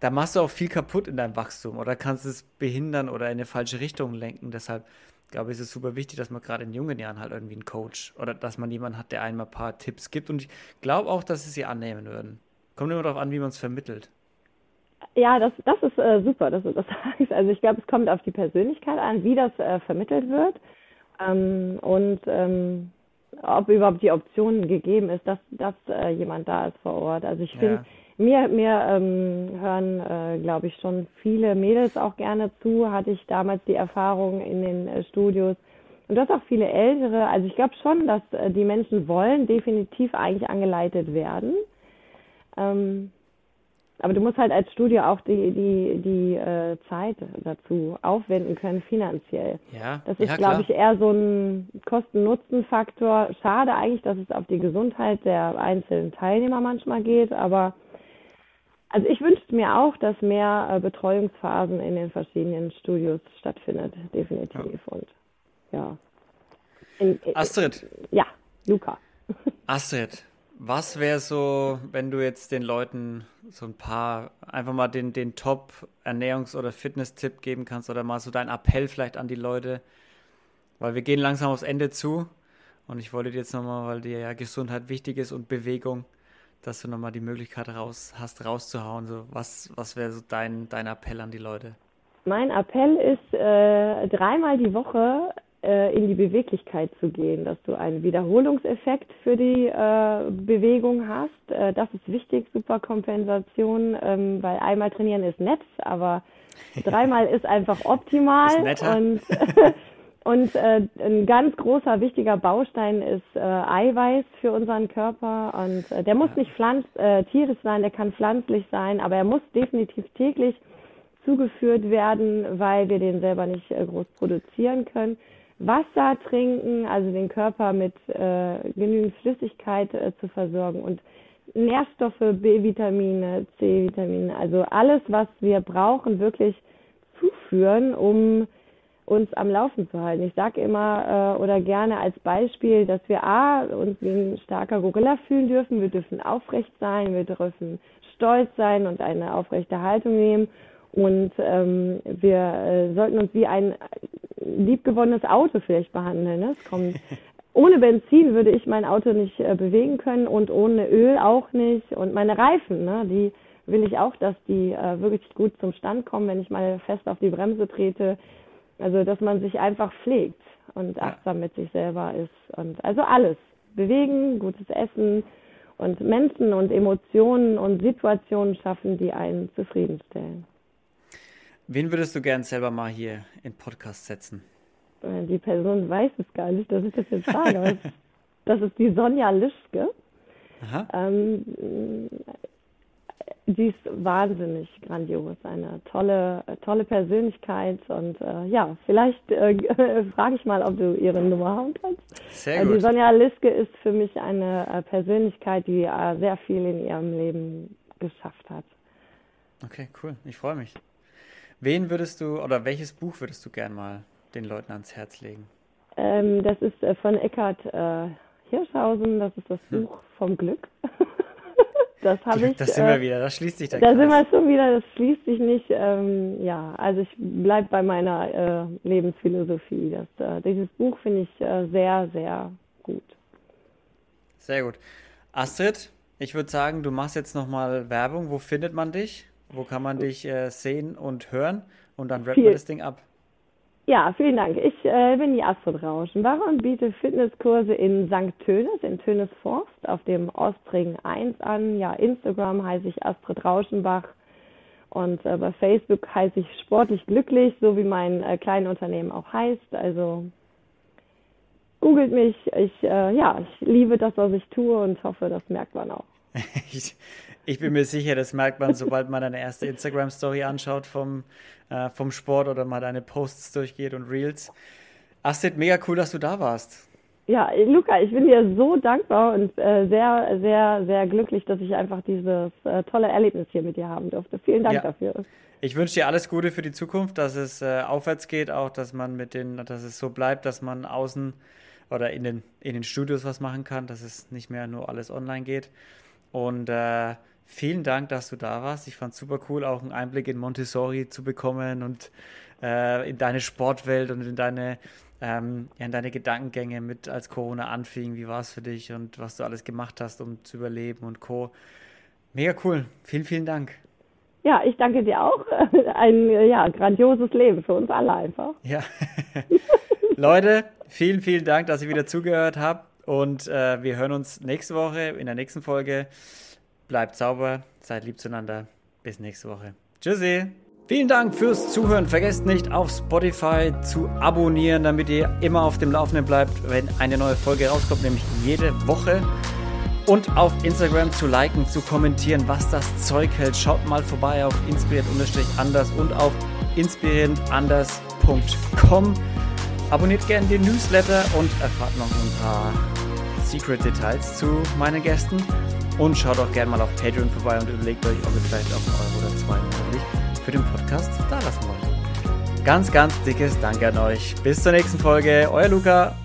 Da machst du auch viel kaputt in deinem Wachstum oder kannst es behindern oder in eine falsche Richtung lenken. Deshalb glaube ich, ist es super wichtig, dass man gerade in jungen Jahren halt irgendwie einen Coach oder dass man jemanden hat, der einem ein paar Tipps gibt. Und ich glaube auch, dass sie sie annehmen würden. Kommt immer darauf an, wie man es vermittelt. Ja, das, das ist äh, super, dass du das sagst. Also ich glaube, es kommt auf die Persönlichkeit an, wie das äh, vermittelt wird ähm, und ähm, ob überhaupt die Option gegeben ist, dass, dass äh, jemand da ist vor Ort. Also ich finde, ja. mir, mir ähm, hören, äh, glaube ich, schon viele Mädels auch gerne zu. Hatte ich damals die Erfahrung in den äh, Studios. Und das auch viele Ältere. Also ich glaube schon, dass äh, die Menschen wollen definitiv eigentlich angeleitet werden. Ähm, aber du musst halt als Studio auch die, die, die äh, Zeit dazu aufwenden können finanziell. Ja, das ist, ja, glaube ich, eher so ein Kosten-Nutzen-Faktor. Schade eigentlich, dass es auf die Gesundheit der einzelnen Teilnehmer manchmal geht, aber also ich wünschte mir auch, dass mehr äh, Betreuungsphasen in den verschiedenen Studios stattfindet, definitiv. Ja. Und ja. In, in, Astrid. Ja, Luca. Astrid, was wäre so, wenn du jetzt den Leuten so ein paar, einfach mal den, den Top-Ernährungs- oder Fitness-Tipp geben kannst oder mal so dein Appell vielleicht an die Leute? Weil wir gehen langsam aufs Ende zu und ich wollte dir jetzt nochmal, weil dir ja Gesundheit wichtig ist und Bewegung, dass du nochmal die Möglichkeit raus, hast, rauszuhauen. So, was was wäre so dein, dein Appell an die Leute? Mein Appell ist, äh, dreimal die Woche äh, in die Beweglichkeit zu gehen, dass du einen Wiederholungseffekt für die äh, Bewegung hast. Äh, das ist wichtig, super Kompensation, ähm, weil einmal trainieren ist nett, aber dreimal ist einfach optimal. Ist und und äh, ein ganz großer, wichtiger Baustein ist äh, Eiweiß für unseren Körper. Und äh, der muss nicht pflanz äh, tierisch sein, der kann pflanzlich sein, aber er muss definitiv täglich zugeführt werden, weil wir den selber nicht äh, groß produzieren können. Wasser trinken, also den Körper mit äh, genügend Flüssigkeit äh, zu versorgen und Nährstoffe, B-Vitamine, C-Vitamine, also alles, was wir brauchen, wirklich zuführen, um uns am Laufen zu halten. Ich sage immer äh, oder gerne als Beispiel, dass wir A, uns wie ein starker Gorilla fühlen dürfen, wir dürfen aufrecht sein, wir dürfen stolz sein und eine aufrechte Haltung nehmen und ähm, wir äh, sollten uns wie ein liebgewonnenes Auto vielleicht behandeln. Ne? Es kommt, ohne Benzin würde ich mein Auto nicht äh, bewegen können und ohne Öl auch nicht. Und meine Reifen, ne, die will ich auch, dass die äh, wirklich gut zum Stand kommen, wenn ich mal fest auf die Bremse trete. Also, dass man sich einfach pflegt und achtsam mit sich selber ist. Und also alles. Bewegen, gutes Essen und Menschen und Emotionen und Situationen schaffen, die einen zufriedenstellen. Wen würdest du gern selber mal hier in Podcast setzen? Äh, die Person weiß es gar nicht, dass ich das jetzt sage. das ist die Sonja Lischke. Ähm, die ist wahnsinnig grandios, eine tolle, tolle Persönlichkeit und äh, ja, vielleicht äh, frage ich mal, ob du ihre Nummer haben kannst. Sehr äh, gut. Die Sonja Liske ist für mich eine äh, Persönlichkeit, die äh, sehr viel in ihrem Leben geschafft hat. Okay, cool. Ich freue mich. Wen würdest du oder welches Buch würdest du gern mal den Leuten ans Herz legen? Ähm, das ist äh, von Eckhard äh, Hirschhausen, das ist das hm. Buch vom Glück. das habe ich. Das sind wir äh, wieder, das schließt sich der Da Kreis. sind wir schon wieder, das schließt sich nicht. Ähm, ja, also ich bleibe bei meiner äh, Lebensphilosophie. Das, äh, dieses Buch finde ich äh, sehr, sehr gut. Sehr gut. Astrid, ich würde sagen, du machst jetzt nochmal Werbung. Wo findet man dich? Wo kann man dich äh, sehen und hören? Und dann rappen wir das Ding ab. Ja, vielen Dank. Ich äh, bin die Astrid Rauschenbach und biete Fitnesskurse in St. Tönis, in Tönisforst, auf dem Ostring 1 an. Ja, Instagram heiße ich Astrid Rauschenbach und äh, bei Facebook heiße ich Sportlich Glücklich, so wie mein äh, kleines Unternehmen auch heißt. Also googelt mich. Ich, äh, ja, ich liebe das, was ich tue und hoffe, das merkt man auch. ich, ich bin mir sicher, das merkt man, sobald man deine erste Instagram-Story anschaut vom, äh, vom Sport oder mal deine Posts durchgeht und Reels. Astrid, mega cool, dass du da warst. Ja, Luca, ich bin dir so dankbar und äh, sehr, sehr, sehr glücklich, dass ich einfach dieses äh, tolle Erlebnis hier mit dir haben durfte. Vielen Dank ja. dafür. Ich wünsche dir alles Gute für die Zukunft, dass es äh, aufwärts geht, auch dass man mit den, dass es so bleibt, dass man außen oder in den, in den Studios was machen kann, dass es nicht mehr nur alles online geht. Und äh, vielen Dank, dass du da warst. Ich fand es super cool, auch einen Einblick in Montessori zu bekommen und äh, in deine Sportwelt und in deine ähm, in deine Gedankengänge mit, als Corona anfing. Wie war es für dich und was du alles gemacht hast, um zu überleben und Co. Mega cool. Vielen, vielen Dank. Ja, ich danke dir auch. Ein ja, grandioses Leben für uns alle einfach. Ja. Leute, vielen, vielen Dank, dass ihr wieder zugehört habt. Und äh, wir hören uns nächste Woche in der nächsten Folge. Bleibt sauber, seid lieb zueinander. Bis nächste Woche. Tschüssi. Vielen Dank fürs Zuhören. Vergesst nicht auf Spotify zu abonnieren, damit ihr immer auf dem Laufenden bleibt, wenn eine neue Folge rauskommt, nämlich jede Woche. Und auf Instagram zu liken, zu kommentieren, was das Zeug hält. Schaut mal vorbei auf inspiriert-anders und auf inspirierendanders.com. Abonniert gerne den Newsletter und erfahrt noch ein paar Secret Details zu meinen Gästen. Und schaut auch gerne mal auf Patreon vorbei und überlegt euch, ob ihr vielleicht auch einen Euro oder zwei monatlich für den Podcast da lassen wollt. Ganz, ganz dickes Danke an euch. Bis zur nächsten Folge. Euer Luca.